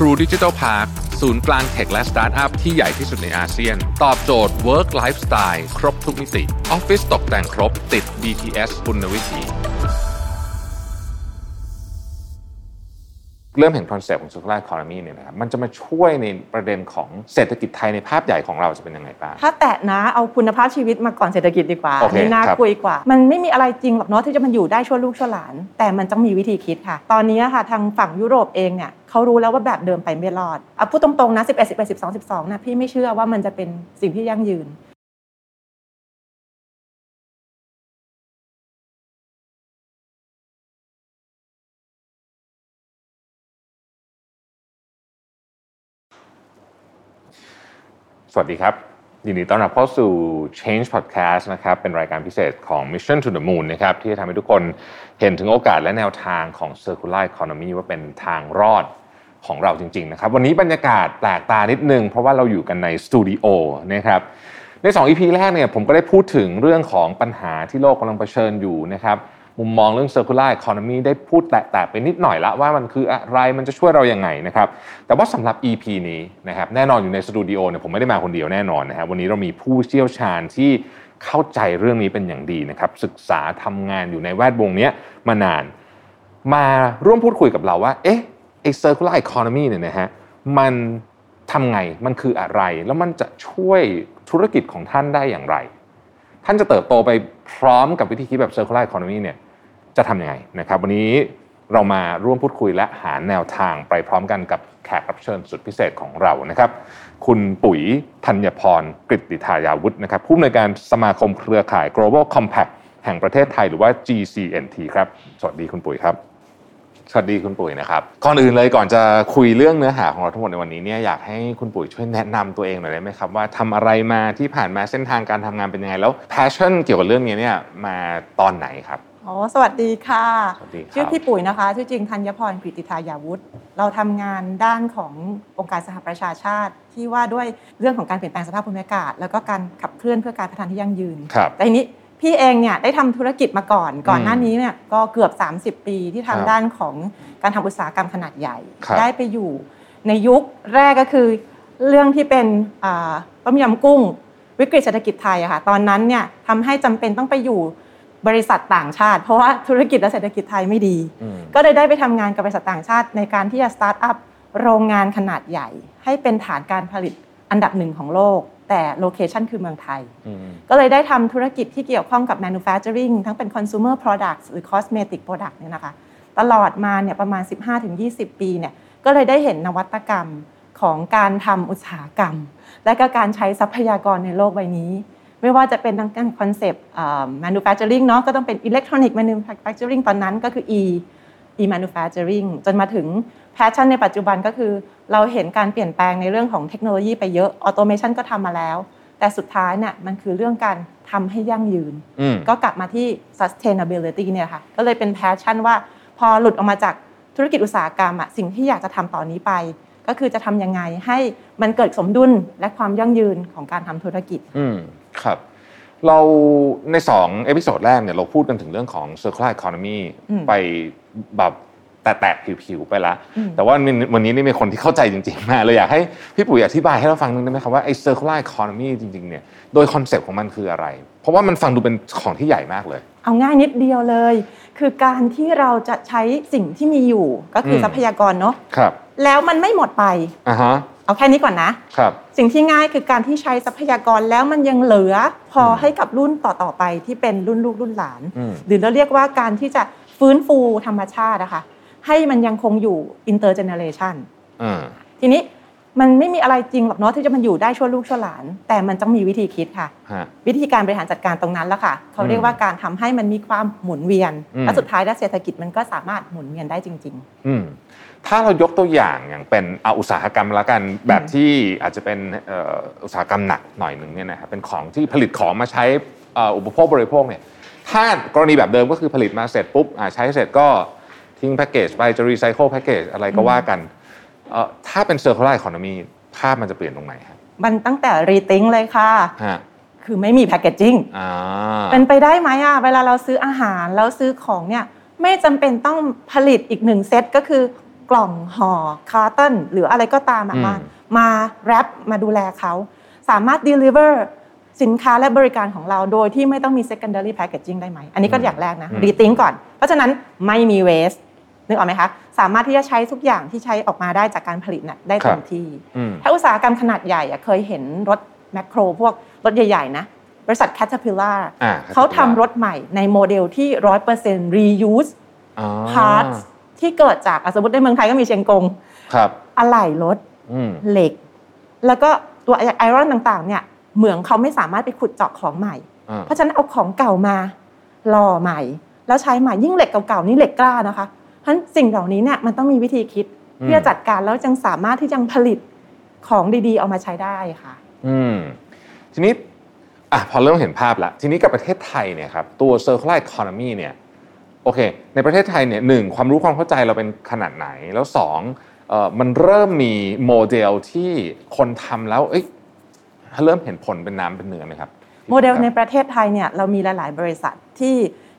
True Digital Park ศูนย์กลาง tech และสตาร์ทอัพที่ใหญ่ที่สุดในอาเซียน ตอบโจทย์ Work Lifestyle ครบทุกมิติออฟฟิศตกแต่งครบติด BTS ปุณณวิถี เริ่มเห็น concept ของ circular economy เนี่ยนะครับมันจะมาช่วยในประเด็นของเศรษฐกิจไทยในภาพใหญ่ของเราจะเป็นยังไงบ้างถ้าแตะนะเอาคุณภาพชีวิตมาก่อนเศรษฐกิจดีกว่าโอเคนี่น่าครับคุยกว่า มันไม่มีอะไรจริงหรอกเนาะที่จะมันอยู่ได้ชั่วลูกชั่วหลาน แต่มันต้องมีวิธีคิดค่ะ ตอนนี้ค่ะทางฝั่งยุโรปเองเนี่ยเขารู้แล้วว่าแบบเดิมไปไม่รอดเอาพูดตรงๆนะ11 11 12 12นะพี่ไม่เชื่อว่ามันจะเป็นสิ่งที่ยั่งยืน สวัสดีครับ ยินดีต้อนรับเข้าสู่ Change Podcast นะครับเป็นรายการพิเศษของ Mission to the Moon นะครับที่จะทำให้ทุกคนเห็นถึงโอกาสและแนวทางของ Circular Economy ว่าเป็นทางรอดของเราจริงๆนะครับวันนี้บรรยากาศแปลกตานิดนึง เพราะว่าเราอยู่กันในสตูดิโอนะครับใน 2 EP แรกเนี่ยผมก็ได้พูดถึงเรื่องของปัญหาที่โลกกำลังเผชิญอยู่นะครับ มุมมองเรื่อง circular economy ได้พูดแตะๆไปนิดหน่อยละว่ามันคืออะไรมันจะช่วยเรายัางไงนะครับแต่ว่าสำหรับ EP นี้นะครับแน่นอนอยู่ในสตูดิโอเนี่ยผมไม่ได้มาคนเดียวแน่นอนนะครับวันนี้เรามีผู้เชี่ยวชาญที่เข้าใจเรื่องนี้เป็นอย่างดีนะครับศึกษาทำงานอยู่ในแวดวงเนี้ยมานาน มาร่วมพูดคุยกับเราว่าเอ๊ะไอ้ circular economy เนี่ยนะฮะมันทำไงมันคืออะไรแล้วมันจะช่วยธุรกิจของท่านได้อย่างไร ท่านจะเติบโตไปพร้อมกับวิธีคิดแบบ circular economy เนี่ย จะทำยังไงนะครับวันนี้เรามาร่วมพูดคุยและหาแนวทางไปพร้อมกันกับแขกรับเชิญสุดพิเศษของเรานะครับ คุณปุ๋ยธัญพรกฤติธายาวุฒินะครับผู้อำนวยการสมาคมเครือข่าย global compact แห่งประเทศไทยหรือว่า GCNT ครับ สวัสดีคุณปุ๋ยครับ สวัสดีคุณปุ๋ยนะครับ ก่อนอื่นเลยก่อนจะคุยเรื่องเนื้อหาของเราทั้งหมดในวันนี้เนี่ยอยากให้คุณปุ๋ยช่วยแนะนำตัวเองหน่อยได้ไหมครับว่าทำอะไรมาที่ผ่านมาเส้นทางการทำงานเป็นยังไงแล้ว passion เกี่ยวกับเรื่องนี้เนี่ยมาตอนไหนครับ อ๋อสวัสดีค่ะ สวัสดีครับ ชื่อพี่ปุ๋ยนะคะชื่อจริงธัญพรกฤติทายาวุฒิเราทำงานด้านขององค์การสหประชาชาติ ที่ว่าด้วยเรื่องของการเปลี่ยนแปลงสภาพภูมิอากาศ แล้วก็การขับเคลื่อนเพื่อการพัฒนาที่ยั่งยืน ครับ แต่ทีนี้พี่เองเนี่ยได้ทำธุรกิจมาก่อน ก่อนอืมหน้านี้เนี่ยก็เกือบ 30 ปีที่ครัทำบด้านของการทำอุตสาหกรรมขนาดใหญ่ ครับได้ไปอยู่ ในยุคแรกก็คือเรื่องที่เป็นอ่าต้มยำกุ้งวิกฤตเศรษฐกิจไทยอะค่ะตอนนั้นเนี่ยทำให้จำเป็นต้องไปอยู่ บริษัทต่างชาติ เพราะว่าธุรกิจและเศรษฐกิจไทยไม่ดีอืมก็เลยได้ไปทำงานกับบริษัทต่างชาติ ในการที่จะสตาร์ทอัพโรงงานขนาดใหญ่ ให้เป็นฐานการผลิตอันดับหนึ่งของโลก แต่ location คือเมืองไทยอืมก็เลยได้ทำธุรกิจที่เกี่ยวข้องกับ manufacturing ทั้งเป็น consumer products หรือ cosmetic product เนี่ยนะคะ ตลอดมาเนี่ยประมาณ 15-20 ปีเนี่ยก็เลยได้เห็นนวัตกรรมของการทำอุตสาหกรรม และก็การใช้ทรัพยากรในโลกใบนี้ ไม่ว่าจะเป็นทั้งการ concept manufacturing เนาะก็ต้องเป็น electronic manufacturing ตอนนั้นก็คือ e e manufacturing จนมาถึงpassion ในปัจจุบันก็คือ เราเห็นการเปลี่ยนแปลงในเรื่องของเทคโนโลยีไปเยอะ automation ก็ทำมาแล้ว แต่สุดท้ายเนี่ยมันคือเรื่องการทำให้ยั่งยืนอืมก็กลับมาที่ sustainability เนี่ยค่ะก็เลยเป็น passion ว่าพอหลุดออกมาจากธุรกิจอุตสาหกรรมอะสิ่งที่อยากจะทำต่อนี้ไป ก็คือจะทำยังไงให้มันเกิดสมดุลและความยั่งยืนของการทำธุรกิจ อืมครับเราใน2 episode แรกเนี่ยเราพูดกันถึงเรื่องของ circular economy อืมไปแบบแตะๆผิวๆไปละอืมแต่ว่าวันนี้นี่มีคนที่เข้าใจจริงๆมาเลยอยากให้พี่ปุ๋ยอธิบายให้เราฟังหนึ่งได้ไหมครับว่าไอ้ circular economy จริงๆเนี่ยโดย concept ของมันคืออะไรเพ ราะว่ามันฟังดูเป็นของที่ใหญ่มากเลย เอาง่ายนิดเดียวเลย คือการที่เราจะใช้สิ่งที่มีอยู่ก็คืออมทรัพยากรเนาะครับ แล้วมันไม่หมดไปอ่าฮะเอาแค่นี้ก่อนนะครับ สิ่งที่ง่ายคือการที่ใช้ทรัพยากรแล้วมันยังเหลือพอให้กับรุ่นต่อๆไปที่เป็นรุ่นลูกรุ่นหลานอืมหรือเราเรียกว่าการที่จะฟื้นฟูธรรมชาตินะคะให้มันยังคงอยู่ intergeneration อ่าทีนี้ มันไม่มีอะไรจริงหรอกเนาะที่จะมันอยู่ได้ชั่วลูกชั่วหลาน แต่มันต้องมีวิธีคิดค่ะฮะวิธีการบริหารจัดการตรงนั้นแล้วค่ะ เขาเรียกว่าการทำให้มันมีความหมุนเวียนอืมและสุดท้ายแล้วเศรษฐกิจมันก็สามารถหมุนเวียนได้จริงอืมถ้าเรายกตัวอย่างอย่างเป็นเอาอุตสาหกรรมละกันแบบที่อาจจะเป็นเอ่ออุตสาหกรรมหนักหน่อยหนึ่งเนี่ยนะครับเป็นของที่ผลิตของมาใช้เอ่ออุปโภคบริโภคเนี่ยถ้ากรณีแบบเดิมก็คือผลิตมาเสร็จปุ๊บอ่าใช้เสร็จก็ทิ้งแพ็กเกจไปจะรีไซเคิลแพ็กเกจอะไรก็ว่ากันเอ่อ ถ้าเป็น circular economy ภาพมันจะเปลี่ยนตรงไหนครับๆมันตั้งแต่รีทิงเลยค่ะฮะคือไม่มีแพคเกจจิ้งอ่าเป็นไปได้ไหมอะเวลาเราซื้ออาหารแล้วซื้อของเนี่ยไม่จำเป็นต้องผลิตอีกหนึ่งเซตก็คือกล่องห่อคาร์ตันหรืออะไรก็ตามมามาแรปมาดูแลเขาสามารถ deliver สินค้าและบริการของเราโดยที่ไม่ต้องมี secondary packaging ได้ไหม อันนี้ก็อย่างแรกนะรีทิงก่อน เพราะฉะนั้นไม่มี waste นึกออกไหมคะสามารถที่จะใช้ทุกอย่างที่ใช้ออกมาได้จากการผลิตน่ะได้เต็มที่ถ้าอุตสาหกรรมขนาดใหญ่เคยเห็นรถแมคโคร พวกรถใหญ่ๆนะบริษัท Caterpillar เขาทำรถใหม่ในโมเดลที่ร้อยเปอร์เซ็นต์ reuse parts ที่เกิดจากสมมติในเมืองไทยก็มีเชียงกงอะไหล่รถเหล็ก แล้วก็ตัว iron ต่างๆเนี่ยเหมืองเขาไม่สามารถไปขุดเจาะของใหม่ เพราะฉะนั้นเอาของเก่ามาหล่อใหม่ แล้วใช้ใหม่ยิ่งเหล็กเก่าๆนี่เหล็กกล้านะคะ เพราะฉะนั้นสิ่งเหล่านี้เนี่ยมันต้องมีวิธีคิดที่จะจัดการแล้วจึงสามารถที่จะผลิตของดีๆ เอามาใช้ได้ค่ะ อืมทีนี้อะพอเริ่มเห็นภาพแล้วทีนี้กับประเทศไทยเนี่ยครับตัว circular economy เนี่ยโอเค ในประเทศไทยเนี่ยหนึ่งความรู้ความเข้าใจเราเป็นขนาดไหนแล้วสองเอ่อมันเริ่มมีโมเดลที่คนทำแล้วเอ้ยเริ่มเห็นผลเป็นน้ำเป็นเนื้อไหมครับ โมเดลในประเทศไทยเนี่ยเรามีหลาย ๆ บริษัทที่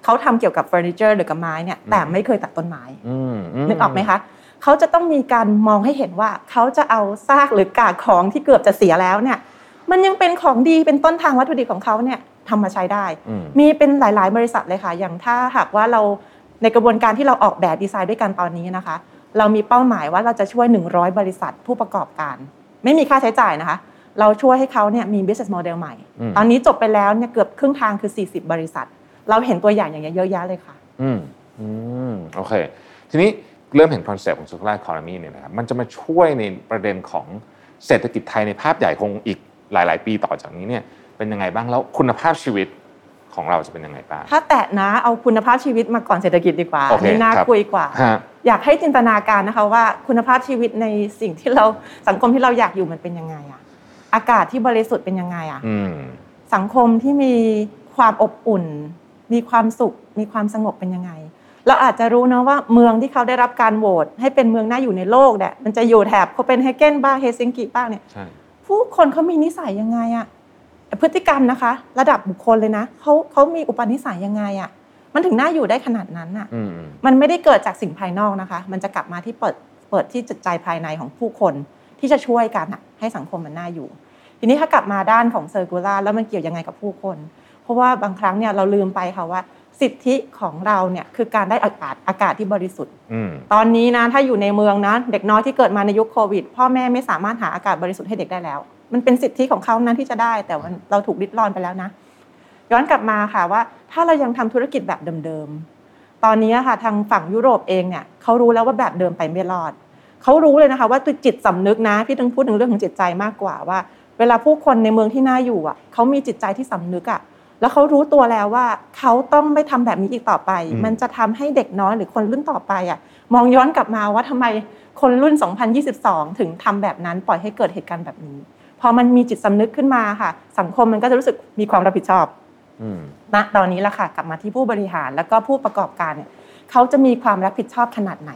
เขาทำเกี่ยวกับเฟอร์นิเจอร์หรือกับไม้เนี่ยแต่ไม่เคยตัดต้นไม้นึกออกไหมคะเขาจะต้องมีการมองให้เห็นว่าเขาจะเอาซากหรือกากของที่เกือบจะเสียแล้วเนี่ย มันยังเป็นของดีเป็นต้นทางวัตถุดิบของเขาเนี่ยทำมาใช้ได้ มีเป็นหลาย ๆ บริษัทเลยค่ะ อย่างถ้าหากว่าเราในกระบวนการที่เราออกแบบดีไซน์ด้วยกันตอนนี้นะคะ เรามีเป้าหมายว่าเราจะช่วย 100 บริษัทผู้ประกอบการ ไม่มีค่าใช้จ่ายนะคะ เราช่วยให้เขาเนี่ยมี business model ใหม่ ตอนนี้จบไปแล้วเนี่ยเกือบครึ่งทางคือ 40 บริษัท เราเห็นตัวอย่างอย่างเงี้ยเยอะแยะเลยค่ะ อืมอืมโอเค ทีนี้เริ่มเห็นคอนเซ็ปต์ของ circular economy เนี่ยนะครับมันจะมาช่วยในประเด็นของเศรษฐกิจไทยในภาพใหญ่คงอีกหลาย ๆ ปีต่อจากนี้เนี่ยเป็นยังไงบ้างแล้วคุณภาพชีวิตของเราจะเป็นยังไงบ้าง ถ้าแตะนะเอาคุณภาพชีวิตมาก่อนเศรษฐกิจดีกว่านี่น่าคุยกว่า อยากให้จินตนาการนะคะว่าคุณภาพชีวิตในสิ่งที่เราสังคมที่เราอยากอยู่มันเป็นยังไงอะอากาศที่บริสุทธิ์เป็นยังไงอะสังคมที่มีความอบอุ่น มีความสุข มีความสงบเป็นยังไง เราอาจจะรู้นะว่าเมืองที่เขาได้รับการโหวตให้เป็นเมืองน่าอยู่ในโลกเนี่ยมันจะอยู่แถบโคเปนเฮเกนบ้างเฮซิงกิบ้างเนี่ยผู้คนเขามีนิสัยยังไงอะพฤติกรรมนะคะ ระดับบุคคลเลยนะเขาเขามีอุปนิสัยยังไงอะมันถึงน่าอยู่ได้ขนาดนั้นอะมันไม่ได้เกิดจากสิ่งภายนอกนะคะ มันจะกลับมาที่เปิดเปิดที่จิตใจภายในของผู้คนที่จะช่วยกันให้สังคมมันน่าอยู่ ทีนี้ถ้ากลับมาด้านของเซอร์กูลาแล้วมันเกี่ยวยังไงกับผู้คน เพราะว่าบางครั้งเนี่ยเราลืมไปค่ะว่า สิทธิของเราเนี่ยคือการได้อากาศอากาศที่บริสุทธิ์ตอนนี้นะถ้าอยู่ในเมืองนะเด็กน้อยที่เกิดมาในยุคโควิด พ่อแม่ไม่สามารถหาอากาศบริสุทธิ์ให้เด็กได้แล้ว มันเป็นสิทธิของเขานั้นที่จะได้ แต่ว่าเราถูกริดรอนไปแล้วนะย้อนกลับมาค่ะว่า ถ้าเรายังทำธุรกิจแบบเดิมๆ ตอนนี้ค่ะทางฝั่งยุโรปเองเนี่ยเขารู้แล้วว่าแบบเดิมไปไม่รอดเขารู้เลยนะคะว่าตัวจิตสำนึกนะพี่ต้องพูดถึงเรื่องของจิตใจมากกว่าว่า เวลาผู้คนในเมืองที่น่าอยู่อะเขามีจิตใจที่สำนึกอะ แล้วเขารู้ตัวแล้วว่าเขาต้องไม่ทำแบบนี้อีกต่อไป มันจะทำให้เด็กน้อยหรือคนรุ่นต่อไปอะมองย้อนกลับมาว่าทำไมคนรุ่น 2022 ถึงทำแบบนั้นปล่อยให้เกิดเหตุการณ์แบบนี้ พอมันมีจิตสำนึกขึ้นมาค่ะ สังคมมันก็จะรู้สึกมีความรับผิดชอบณตอนนี้ละค่ะกลับมาที่ผู้บริหารแล้วก็ผู้ประกอบการเนี่ยเขาจะมีความรับผิดชอบขนาดไหน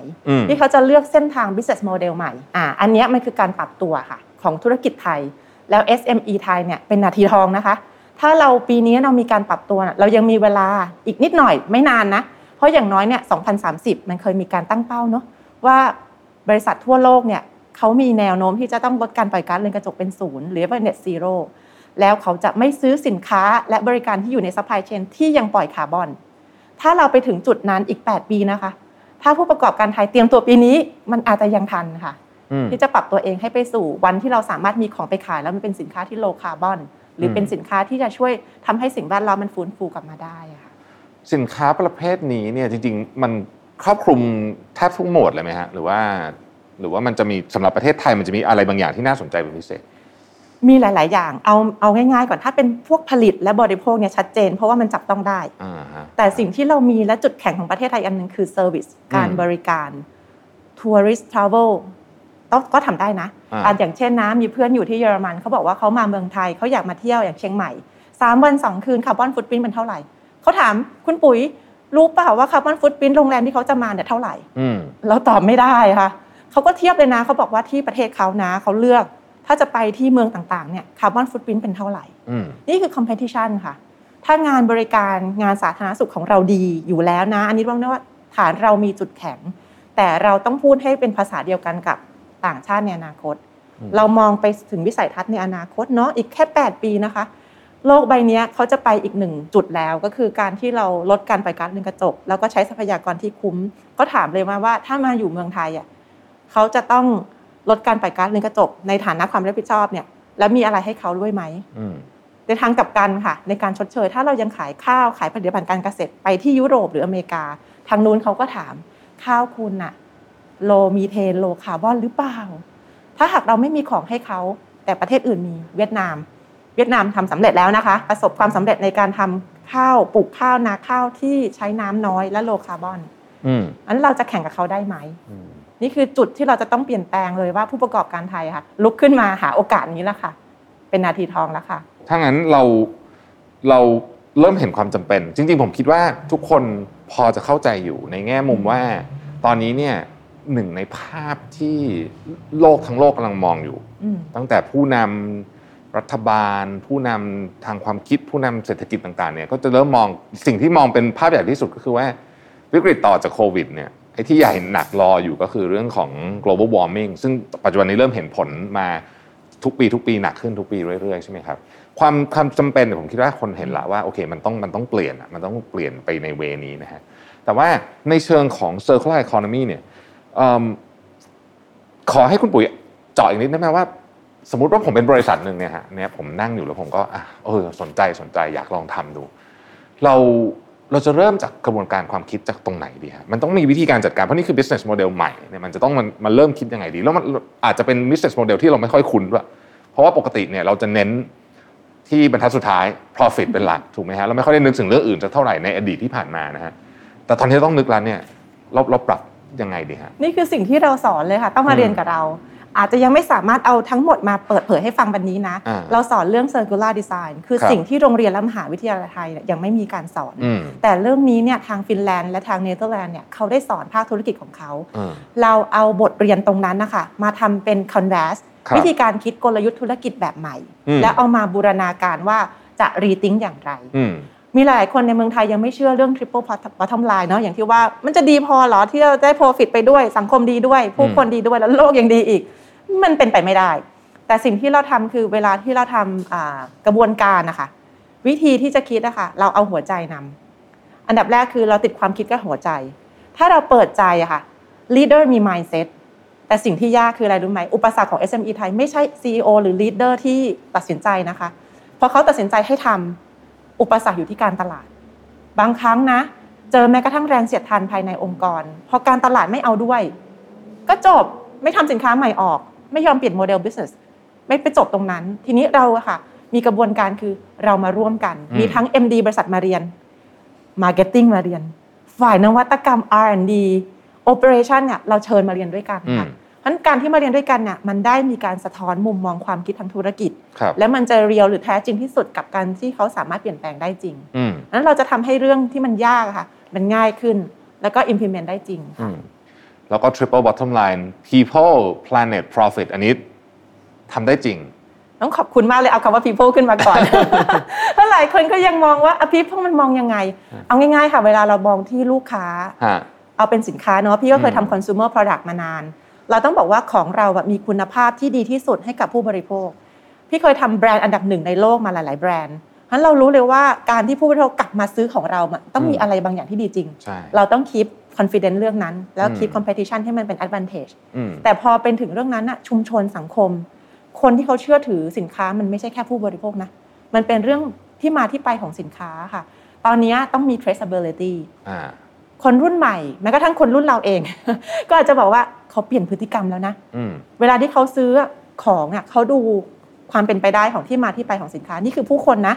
ที่เขาจะเลือกเส้นทาง business model ใหม่อ่าอันนี้มันคือการปรับตัวค่ะ ของธุรกิจไทย แล้ว SME ไทยเนี่ยเป็นนาทีทองนะคะ ถ้าเราปีนี้เรามีการปรับตัว เรายังมีเวลาอีกนิดหน่อยไม่นานนะ เพราะอย่างน้อยเนี่ย 2030 มันเคยมีการตั้งเป้าเนาะว่าบริษัททั่วโลกเนี่ยเขามีแนวโน้มที่จะต้องลดการปล่อยก๊าซเรือนกระจกเป็นศูนย์หรือว่า net zero แล้วเขาจะไม่ซื้อสินค้าและบริการที่อยู่ใน supply chain ที่ยังปล่อยคาร์บอน ถ้าเราไปถึงจุดนั้นอีก 8 ปีนะคะ ถ้าผู้ประกอบการไทยเตรียมตัวปีนี้ มันอาจจะยังทันค่ะ ที่จะปรับตัวเองให้ไปสู่วันที่เราสามารถมีของไปขายแล้วมันเป็นสินค้าที่โลคาร์บอนห รือเป็นสินค้าที่จะช่วยทำให้สิ่งแวดล้อมมันฟื้นฟูกลับมาได้ค่ะสินค้าประเภทนี้เนี่ยจริง ๆ มันครอบคลุมแทบทุกโหมดเลยไหมฮะหรือว่า หรือว่ามันจะมีสำหรับประเทศไทยมันจะมีอะไรบางอย่างที่น่าสนใจเป็นพิเศษ มีหลาย ๆ อย่างเอาเอาง่ายๆก่อนถ้าเป็นพวกผลิตและบริโภคเนี่ยชัดเจน เพราะว่ามันจับต้องได้แต่สิ่งที่เรามีและจุดแข็งของประเทศไทยอันหนึ่งคือ service การบริการ tourist travel ต้องก็ทำได้นะอันอย่างเช่นนะมีเพื่อนอยู่ที่เยอรมันเขาบอกว่าเขามาเมืองไทยเขาอยากมาเที่ยวอย่างเชียงใหม่สามวันสองคืนคาร์บอนฟุตปรินต์เป็นเท่าไหร่เขาถามคุณปุ๋ยรู้เปล่าว่าคาร์บอนฟุตปรินต์โรงแรมที่เขาจะมาเนี่ยเท่าไหร่เราตอบไม่ได้ค่ะเขาก็เทียบเลยนะเขาบอกว่าที่ประเทศเขานะเขาเลือก ถ้าจะไปที่เมืองต่างๆเนี่ยคาร์บอนฟุตปรินต์เป็นเท่าไหร่นี่คือ competition ค่ะ ถ้างานบริการงานสาธารณสุขของเราดีอยู่แล้วนะ อันนี้ต้องเรียกว่าฐานเรามีจุดแข็งแต่แต่เราต้องพูดให้เป็นภาษาเดียวกันกับ ต่างชาติในอนาคต เรามองไปถึงวิสัยทัศน์ในอนาคตเนาะอีกแค่ 8 ปีนะคะ โลกใบนี้เขาจะไปอีกหนึ่งจุดแล้ว ก็คือการที่เราลดการปล่อยก๊าซเรือนกระจก แล้วก็ใช้ทรัพยากรที่คุ้ม ก็ถามเลยมาว่าถ้ามาอยู่เมืองไทยอะเขาจะต้องลดการปล่อยก๊าซเรือนกระจก ในฐานะความรับผิดชอบเนี่ย แล้วมีอะไรให้เขาด้วยไหมในทางกลับกันค่ะ ในการชดเชย ถ้าเรายังขายข้าวขายผลิตภัณฑ์การเกษตรไปที่ยุโรปหรืออเมริกา ทางนู้นเขาก็ถามข้าวคุณอะ โลมีเทนโลคาร์บอนหรือเปล่า ถ้าหากเราไม่มีของให้เขา แต่ประเทศอื่นมีเวียดนาม เวียดนามทำสำเร็จแล้วนะคะ ประสบความสำเร็จในการทำข้าวปลูกข้าวนาข้าวที่ใช้น้ำน้อยและโลคาร์บอนอันเราจะแข่งกับเขาได้ไหมนี่คือจุดที่เราจะต้องเปลี่ยนแปลงเลยว่าผู้ประกอบการไทยค่ะ ลุกขึ้นมาหาโอกาสนี้แล้วค่ะ เป็นนาทีทองแล้วค่ะ ถ้างั้นเราเราเริ่มเห็นความจำเป็น จริงๆ ผมคิดว่าทุกคนพอจะเข้าใจอยู่ในแง่มุมว่า ตอนนี้เนี่ย หนึ่งในภาพที่โลกทั้งโลกกำลังมองอยู่ ตั้งแต่ผู้นำรัฐบาล ผู้นำทางความคิดผู้นำเศรษฐกิจต่างๆเนี่ยก็จะเริ่มมองสิ่งที่มองเป็นภาพใหญ่ที่สุดก็คือว่าวิกฤตต่อจากโควิดเนี่ยไอ้ที่ใหญ่หนักรออยู่ก็คือเรื่องของ global warming ซึ่งปัจจุบันนี้เริ่มเห็นผลมาทุกปีทุกปีหนักขึ้นทุกปีเรื่อยๆใช่ไหมครับความความจำเป็นผมคิดว่าคนเห็นละว่าโอเคมันต้องมันต้องเปลี่ยนมันต้องเปลี่ยนไปในเวนี้นะฮะแต่ว่าในเชิงของ circular economy เนี่ย ขอให้คุณปุ๋ยเจาะอีกนิดได้ไหมว่า สมมติว่าผมเป็นบริษัทหนึ่งเนี่ยฮะเนี่ยผมนั่งอยู่แล้วผมก็เออสนใจสนใจอยากลองทำดู เราเราจะเริ่มจากกระบวนการความคิดจากตรงไหนดีฮะมันต้องมีวิธีการจัดการเพราะนี่คือ business model ใหม่เนี่ยมันจะต้องมันมันเริ่มคิดยังไงดี แล้วมันอาจจะเป็น business model ที่เราไม่ค่อยคุ้นด้วยเพราะว่าปกติเนี่ยเราจะเน้นที่บรรทัดสุดท้าย profit เป็นหลักถูกไหมฮะเราไม่ค่อยได้นึกถึงเรื่องอื่นจะเท่าไหร่ในอดีตที่ผ่านมานะฮะแต่ตอนนี้ต้องนึกแล้วเนี่ยเราเราปรับ ยังไงดีฮะนี่คือสิ่งที่เราสอนเลยค่ะต้องมาเรียนกับเรา อาจจะยังไม่สามารถเอาทั้งหมดมาเปิดเผยให้ฟังวันนี้นะ เราสอนเรื่อง circular design คือสิ่งที่โรงเรียนและมหาวิทยาลัยไทยยังไม่มีการสอน แต่เรื่องนี้เนี่ยทางฟินแลนด์และทางเนเธอร์แลนด์เนี่ยเขาได้สอนภาคธุรกิจของเขา เราเอาบทเรียนตรงนั้นนะคะมาทำเป็น converse วิธีการคิดกลยุทธ์ธุรกิจแบบใหม่ แล้วเอามาบูรณาการว่าจะรีทิงอย่างไร มีหลายคนในเมืองไทยยังไม่เชื่อเรื่อง triple bottom line เนาะอย่างที่ว่ามันจะดีพอหรอที่เราได้ profit ไปด้วยสังคมดีด้วย ผู้คนดีด้วยแล้วโลกยังดีอีก มันเป็นไปไม่ได้ แต่สิ่งที่เราทำคือเวลาที่เราทำกระบวนการนะคะวิธีที่จะคิดนะคะเราเอาหัวใจนำอันดับแรกคือเราติดความคิดกับหัวใจ ถ้าเราเปิดใจอะค่ะ leader มี mindset แต่สิ่งที่ยากคืออะไรรู้ไหมอุปสรรคของ SME ไทยไม่ใช่ CEO หรือ leader ที่ตัดสินใจนะคะพอเขาตัดสินใจให้ทำ อุปสรรคอยู่ที่การตลาด บางครั้งนะ เจอแม้กระทั่งแรงเสียดทานภายในองค์กร พอการตลาดไม่เอาด้วย ก็จบไม่ทำสินค้าใหม่ออก ไม่ยอมเปลี่ยนโมเดล business ไม่ไปจบตรงนั้น ทีนี้เราอะค่ะ มีกระบวนการคือเรามาร่วมกัน มีทั้ง MD บริษัทมาเรียน Marketing มาเรียน ฝ่ายนวัตกรรม R&D Operation เนี่ยเราเชิญมาเรียนด้วยกันค่ะเพราะการที่มาเรียนด้วยกันเนี่ยมันได้มีการสะท้อนมุมมองความคิดทางธุรกิจ และมันจะเรียวหรือแท้จริงที่สุดกับการที่เขาสามารถเปลี่ยนแปลงได้จริงนั้นเราจะทำให้เรื่องที่มันยากค่ะ มันง่ายขึ้นแล้วก็ implement ได้จริงแล้วก็ triple bottom line people planet profit อันนี้ทำได้จริง ต้องขอบคุณมากเลยเอาคำว่า people ขึ้นมาก่อนเพราะหลายคนก็ยังมองว่า people มันมองยังไง เอาง่ายๆค่ะ เวลาเรามองที่ลูกค้า เอาเป็นสินค้าเนาะพี่ก็เคยทำ consumer product มานาน เราต้องบอกว่าของเราแบบมีคุณภาพที่ดีที่สุดให้กับผู้บริโภค พี่เคยทำแบรนด์อันดับหนึ่งในโลกมาหลาย ๆ แบรนด์ฉะนั้นเรารู้เลยว่าการที่ผู้บริโภคกลับมาซื้อของเราต้องมีอะไรบางอย่างที่ดีจริง เราต้องคีบคอนฟ idence เรื่องนั้น แล้ว keep competition ให้มันเป็น advantage แต่พอเป็นถึงเรื่องนั้นอะชุมชนสังคม คนที่เขาเชื่อถือสินค้ามันไม่ใช่แค่ผู้บริโภคนะ มันเป็นเรื่องที่มาที่ไปของสินค้าค่ะ ตอนนี้ต้องมี traceability คนรุ่นใหม่แม้กระทั่งคนรุ่นเราเอง ก็อาจจะบอกว่าเขาเปลี่ยนพฤติกรรมแล้วนะเวลาที่เขาซื้อของอะเขาดู ความเป็นไปได้ของที่มาที่ไปของสินค้านี่คือผู้คนนะ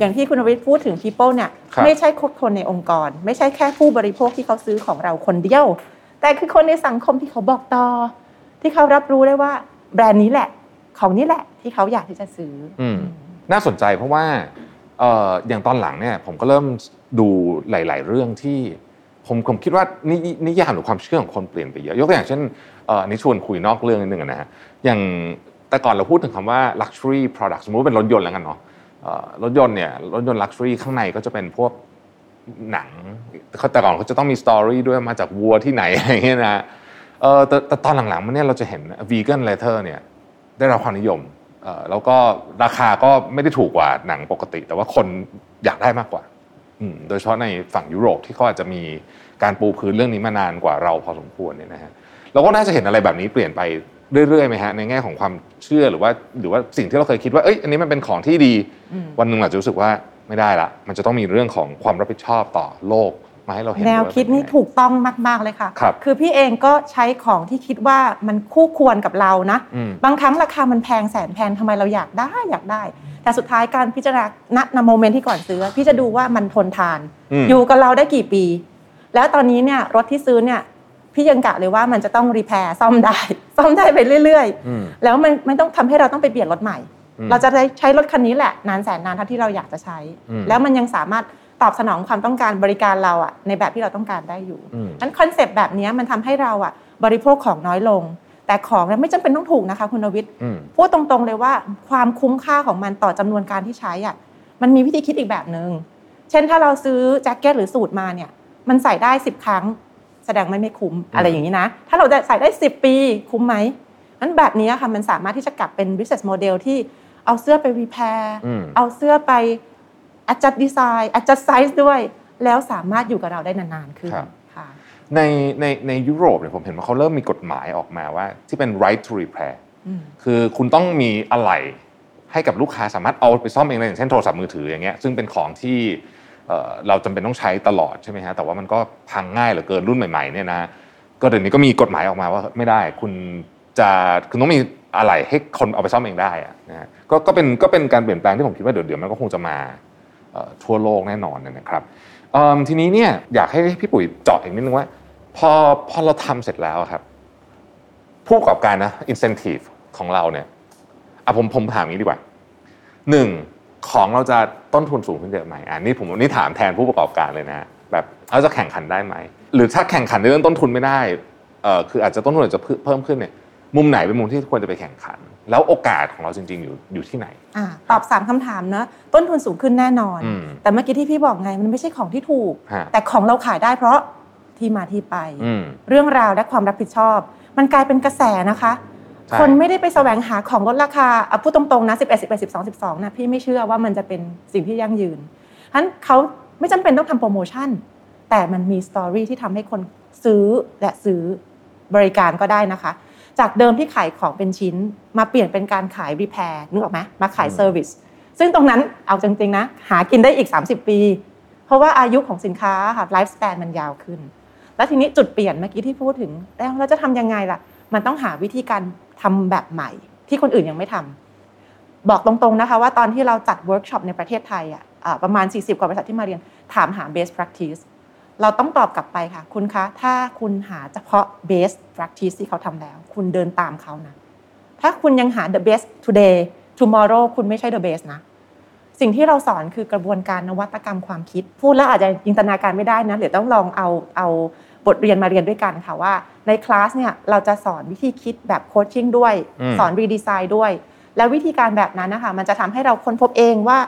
อย่างที่คุณวิทย์พูดถึง people เนี่ยไม่ใช่คนในองค์กร ไม่ใช่แค่ผู้บริโภคที่เขาซื้อของเราคนเดียว แต่คือคนในสังคมที่เขาบอกต่อ ที่เขารับรู้ได้ว่าแบรนด์นี้แหละ ของนี้แหละที่เขาอยากที่จะซื้อน่าสนใจเพราะว่าอย่างตอนหลังเนี่ยผมก็เริ่มดูหลาย ๆ เรื่องที่ผมผมคิดว่านินิยามหรือความเชื่อของคนเปลี่ยนไปเยอะ ยกตัวอย่างเช่นเออนี่ชวนคุยนอกเรื่องนิดนึงนะฮะอย่าง แต่ก่อนเราพูดถึงคำว่า luxury product สมมติเป็นรถยนต์แล้วกันเนาะรถยนต์เนี่ยรถยนต์ luxury ข้างในก็จะเป็นพวกหนังแต่ก่อนเขาจะต้องมีสตอรี่ด้วยมาจากวัวที่ไหนอะไรเงี้ยนะเออแต่แต่ตอนหลังๆมันเนี่ยเราจะเห็น vegan leather เนี่ยได้รับความนิยมเออแล้วก็ราคาก็ไม่ได้ถูกกว่าหนังปกติ แต่ว่าคนอยากได้มากกว่าโดยเฉพาะในฝั่งยุโรปที่เขาอาจจะมีการปูพื้นเรื่องนี้มานานกว่าเราพอสมควรเนี่ยนะฮะเราก็น่าจะเห็นอะไรแบบนี้เปลี่ยนไป เรื่อยๆไหมฮะในแง่ของความเชื่อหรือว่าหรือว่าสิ่งที่เราเคยคิดว่าเอ้ยอันนี้มันเป็นของที่ดีอืมวันหนึ่งเราจะรู้สึกว่าไม่ได้ละ มันจะต้องมีเรื่องของความรับผิดชอบต่อโลกมาให้เราเห็นแนวด้วยคิดนี้เป็ไงถูกต้องมาก ๆ เลยค่ะครับอพี่เองก็ใช้ของที่คิดว่ามันคู่ควรกับเรานะอืมบางครั้งราคามันแพงแสนแพงทำไมเราอยากได้อยากได้ แต่สุดท้ายการพิจารณาณณโมเมนต์ที่ก่อนซื้อ พี่จะดูว่ามันทนทานอืมอยู่กับเราได้กี่ปี แล้วตอนนี้เนี่ยรถที่ซื้อเนี่ย พี่ยังกะเลยว่ามันจะต้องรีแพร์ซ่อมได้ ซ่อมได้ไปเรื่อยอืมๆแล้วมันไม่ต้องทำให้เราต้องไปเปลี่ยนรถใหม่อืมเราจะได้ใช้รถคันนี้แหละนานแสนนานเท่าที่เราอยากจะใช้อืมแล้วมันยังสามารถตอบสนองความต้องการบริการเราอะในแบบที่เราต้องการได้อยู่อืมนั้นคอนเซปต์แบบนี้มันทำให้เราอะบริโภคของน้อยลง แต่ของเนี่ยไม่จำเป็นต้องถูกนะคะคุณนวิทย์อืมพูดตรงๆเลยว่าความคุ้มค่าของมันต่อจำนวนการที่ใช้อะมันมีวิธีคิดอีกแบบหนึง่งเช่นถ้าเราซื้อแจ็คเก็ตหรือสูทมาเนี่ยมันใส่ได้ 10 ครั้ง แสดงไม่ไม่คุ้มอะไรอย่างนี้นะ ถ้าเราได้ใส่ได้ 10 ปีคุ้มไหมนั้นแบบนี้ค่ะมันสามารถที่จะกลับเป็น business model ที่เอาเสื้อไป repair อืมเอาเสื้อไป adjust design adjust size ด้วย แล้วสามารถอยู่กับเราได้นานๆขึ้นครับค่ะในในในยุโรปเนี่ยผมเห็นว่าเขาเริ่มมีกฎหมายออกมาว่า ที่เป็น right to repair อืมคือคุณต้องมีอะไหล่ให้กับลูกค้าสามารถเอาไปซ่อมเองเลยอย่างเช่นโทรศัพท์มือถืออย่างเงี้ยซึ่งเป็นของที่ เราจำเป็นต้องใช้ตลอดใช่ไหมฮะแต่ว่ามันก็พังง่ายเหลือเกินรุ่นใหม่ๆเนี่ยนะก็เดี๋ยวนี้ก็มีกฎหมายออกมาว่าไม่ได้คุณจะคุณต้องมีอะไหล่ให้คนเอาไปซ่อมเองได้อะนะฮะก็ก็เป็นก็เป็นการเปลี่ยนแปลงที่ผมคิดว่าเดี๋ยวเดี๋ยวมันก็คงจะมาทั่วโลกแน่นอนนะครับทีนี้เนี่ยอยากให้พี่ปุ๋ยเจาะอีกนิดนึงว่า พอพอเราทำเสร็จแล้วครับผู้ประกอบการนะ incentive ของเราเนี่ยอะผมผมถามงนี้ดีกว่าหนึ่ง ของเราจะต้นทุนสูงขึ้นเยอะไหมอันนี้ผมนี่ถามแทนผู้ประกอบการเลยนะแบบเราจะแข่งขันได้ไหมหรือถ้าแข่งขันในเรื่องต้นทุนไม่ได้เอ่อคืออาจจะต้นทุนอาจจะเพิ่มขึ้นเนี่ยมุมไหนเป็นมุมที่ควรจะไปแข่งขัน แล้วโอกาสของเราจริง ๆ อยู่อยู่ที่ไหนอ่าตอบสามคำถามนะต้นทุนสูงขึ้นแน่นอนอืมแต่เมื่อกี้ที่พี่บอกไงมันไม่ใช่ของที่ถูกฮะแต่ของเราขายได้เพราะที่มาที่ไปอืมเรื่องราวและความรับผิดชอบ มันกลายเป็นกระแสนะคะใช่ คนไม่ได้ไปแสวงหาของลดราคาอะพูดตรงๆนะ11 11 12 12นะพี่ไม่เชื่อว่ามันจะเป็นสิ่งที่ยั่งยืนฉะนั้นเขาไม่จำเป็นต้องทำโปรโมชั่น แต่มันมี story ที่ทำให้คนซื้อและซื้อบริการก็ได้นะคะ จากเดิมที่ขายของเป็นชิ้น มาเปลี่ยนเป็นการขาย repair นึกออกไหมมาขาย service ซึ่งตรงนั้นเอาจริงๆนะหากินได้อีก 30 ปี เพราะว่าอายุของสินค้าค่ะไลฟ์ส a ปนมันยาวขึ้น แล้วทีนี้จุดเปลี่ยนเมื่อกี้ที่พูดถึงแล้วเราจะทำยังไงล่ะ มันต้องหาวิธีการ ทำแบบใหม่ ที่คนอื่นยังไม่ทำบอกตรงๆนะคะว่าตอนที่เราจัดเวิร์กช็อปในประเทศไทยอะประมาณ 40 กว่าบริษัทที่มาเรียน ถามหา best practice เราต้องตอบกลับไปค่ะ คุณคะ ถ้าคุณหาเฉพาะ best practice ที่เขาทำแล้ว คุณเดินตามเขานะถ้าคุณยังหา the best today tomorrow คุณไม่ใช่ the best นะ สิ่งที่เราสอนคือกระบวนการนวัตกรรมความคิด พูดแล้วอาจจะจินตนาการไม่ได้นะเดี๋ยวต้องลองเอาเอา บทเรียนมาเรียนด้วยกันค่ะว่าในคลาสเนี่ยเราจะสอนวิธีคิดแบบ coaching ด้วยอืมสอนรีดีไซน์ด้วย แล้ววิธีการแบบนั้นนะคะมันจะทำให้เราค้นพบเองว่า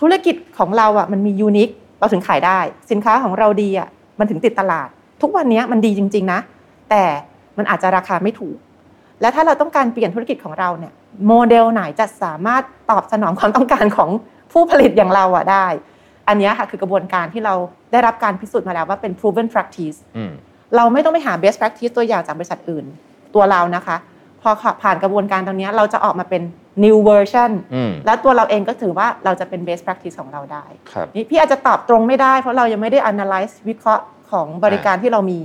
ธุรกิจของเราอะมันมียูนิคเราถึงขายได้ สินค้าของเราดีอะมันถึงติดตลาด ทุกวันนี้มันดีจริง ๆนะ แต่มันอาจจะราคาไม่ถูก และถ้าเราต้องการเปลี่ยนธุรกิจของเราเนี่ยโมเดลไหนจะสามารถตอบสนองความต้องการของผู้ผลิตอย่างเราอะได้ อันเนี้ยค่ะคือกระบวนการที่เราได้รับการพิสูจน์มาแล้วว่าเป็น proven practice อืมเราไม่ต้องไปหา best practice ตัวอย่างจากบริษัทอื่น ตัวเรานะคะ พอผ่านกระบวนการตรงเนี้ยเราจะออกมาเป็น new version อืมแล้วตัวเราเองก็ถือว่าเราจะเป็น best practice ของเราได้ครับนี่พี่อาจจะตอบตรงไม่ได้ เพราะเรายังไม่ได้ analyze วิเคราะห์ของบริการที่เรามี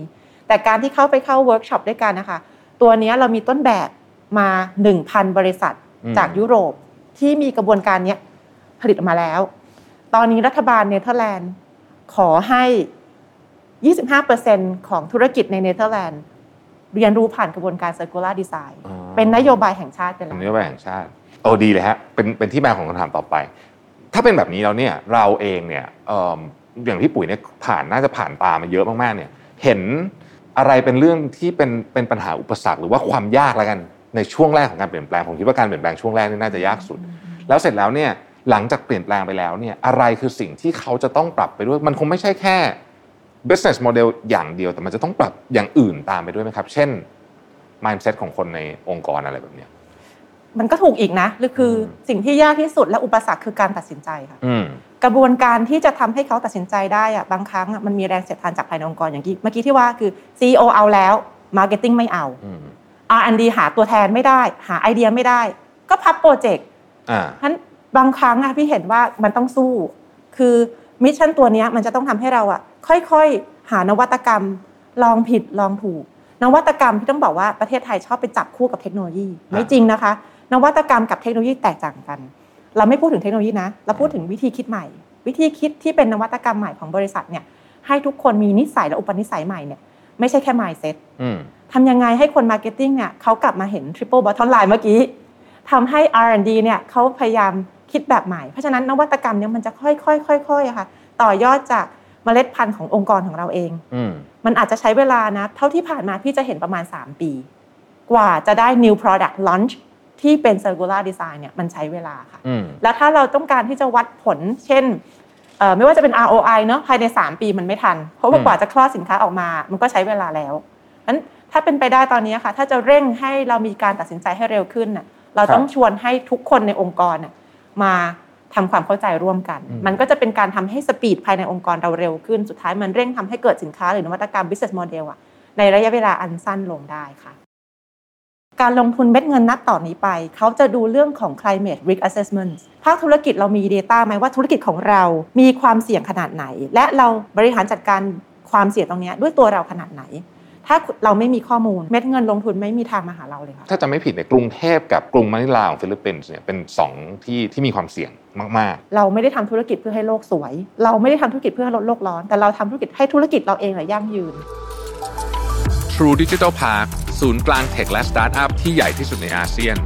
แต่การที่เข้าไปเข้าเวิร์กช็อปด้วยกันนะคะ ตัวเนี้ยเรามีต้นแบบมา 1,000 บริษัทอืมจากยุโรปที่มีกระบวนการเนี้ยผลิตออกมาแล้ว ตอนนี้รัฐบาลเนเธอร์แลนด์ขอให้ 25%ของธุรกิจในเนเธอร์แลนด์เรียนรู้ผ่านกระบวนการ circular design อ๋อเป็นนโยบายแห่งชาติไปเป็แล้นนโยบายแห่งชาติโอ้ดีเลยฮะเป็นเป็นที่มาของคำถามต่อไป ถ้าเป็นแบบนี้แล้วเนี่ยเราเองเนี่ยเอิ่มอย่างที่ปุ๋ยเนี่ยผ่านน่าจะผ่านตามาเยอะมากๆเนี่ยเห็นอะไรเป็นเรื่องที่เป็นเป็นปัญหาอุปสรรคหรือว่าความยากแล้วกันในช่วงแรกของการเปลี่ยนแปลงผมคิดว่าการเปลี่ยนแปลงช่วงแรกนี่น่าจะยากสุด แล้วเสร็จแล้วเนี่ย หลังจากเปลี่ยนแปลงไปแล้วเนี่ยอะไรคือสิ่งที่เขาจะต้องปรับไปด้วย มันคงไม่ใช่แค่ business model อย่างเดียวแต่มันจะต้องปรับอย่างอื่นตามไปด้วยไหมครับ เช่น mindset ของคนในองค์กรอะไรแบบเนี้ยมันก็ถูกอีกนะหรือคือสิ่งที่ยากที่สุดและอุปสรรคคือการตัดสินใจค่ะอืมกระบวนการที่จะทำให้เขาตัดสินใจได้อะบางครั้งอะมันมีแรงเสียดทานจากภายในองค์กรอย่างที่เมื่อกี้ที่ว่าคือ CEO เอาแล้ว Marketing ไม่เอาอืม R&D หาตัวแทนไม่ได้ หาไอเดียไม่ได้ ก็พับโปรเจกต์อ่าฉะนั้น บางครั้งอะพี่เห็นว่ามันต้องสู้ คือ mission ตัวเนี้ยมันจะต้องทำให้เราอะค่อยๆ หานวัตกรรม ลองผิดลองถูก นวัตกรรมที่ต้องบอกว่าประเทศไทยชอบไปจับคู่กับเทคโนโลยีไม่จริงนะคะ นวัตกรรมกับเทคโนโลยีแตกต่างกัน เราไม่พูดถึงเทคโนโลยีนะเราพูดถึงวิธีคิดใหม่ วิธีคิดที่เป็นนวัตกรรมใหม่ของบริษัทเนี่ยให้ทุกคนมีนิสัยและอุปนิสัยใหม่เนี่ยไม่ใช่แค่ mindset อืมทำยังไงให้คน marketing เนี่ยเขากลับมาเห็น triple bottom line เมื่อกี้ทำให้ R&D เนี่ยเขาพยายาม คิดแบบใหม่ เพราะฉะนั้นนวัตกรรมเนี่ยมันจะค่อยๆค่อยๆอะค่ะต่อยอดจากเมล็ดพันธุ์ขององค์กรของเราเองอืมมันอาจจะใช้เวลานะ เท่าที่ผ่านมาพี่จะเห็นประมาณ 3 ปี กว่าจะได้ new product launch ที่เป็น circular design เนี่ยมันใช้เวลาค่ะอืมแล้วถ้าเราต้องการที่จะวัดผล เช่นเอ่อไม่ว่าจะเป็น ROI เนอะภายใน 3 ปีมันไม่ทัน เพราะว่าอืมกว่าจะคลอดสินค้าออกมา มันก็ใช้เวลาแล้วนั้นถ้าเป็นไปได้ตอนนี้ค่ะ ถ้าจะเร่งให้เรามีการตัดสินใจให้เร็วขึ้นน่ะเราต้องชวนให้ทุกคนในองค์กรน่ะ มาทำความเข้าใจร่วมกัน มันก็จะเป็นการทำให้สปีดภายในองค์กรเราเร็วขึ้น สุดท้ายมันเร่งทำให้เกิดสินค้าหรือนวัตกรรม business model อะในระยะเวลาอันสั้นลงได้ค่ะ การลงทุนเม็ดเงินนัดต่อนนี้ไป เขาจะดูเรื่องของ climate risk assessment ภาคธุรกิจเรามี Data ไหมว่าธุรกิจของเรามีความเสี่ยงขนาดไหน และเราบริหารจัดการความเสี่ยงตรงเนี้ยด้วยตัวเราขนาดไหน ถ้าเราไม่มีข้อมูลเม็ดเงินลงทุนไม่มีทางมาหาเราเลยค่ะถ้าจะไม่ผิดในยกรุงเทพกับกรุงมะนิลาของฟิลิปปินส์เนี่ยเป็นสองที่ที่มีความเสี่ยงมากเราไม่ได้ทำธุรกิจเพื่อให้โลกสวย เราไม่ได้ทำธุรกิจเพื่อลดโลกร้อน แต่เราทำธุรกิจให้ธุรกิจเราเองแหละยั่งยืน True Digital Park ศูนย์กลาง tech และสตาร์ทอัพที่ใหญ่ที่สุดในอาเซียน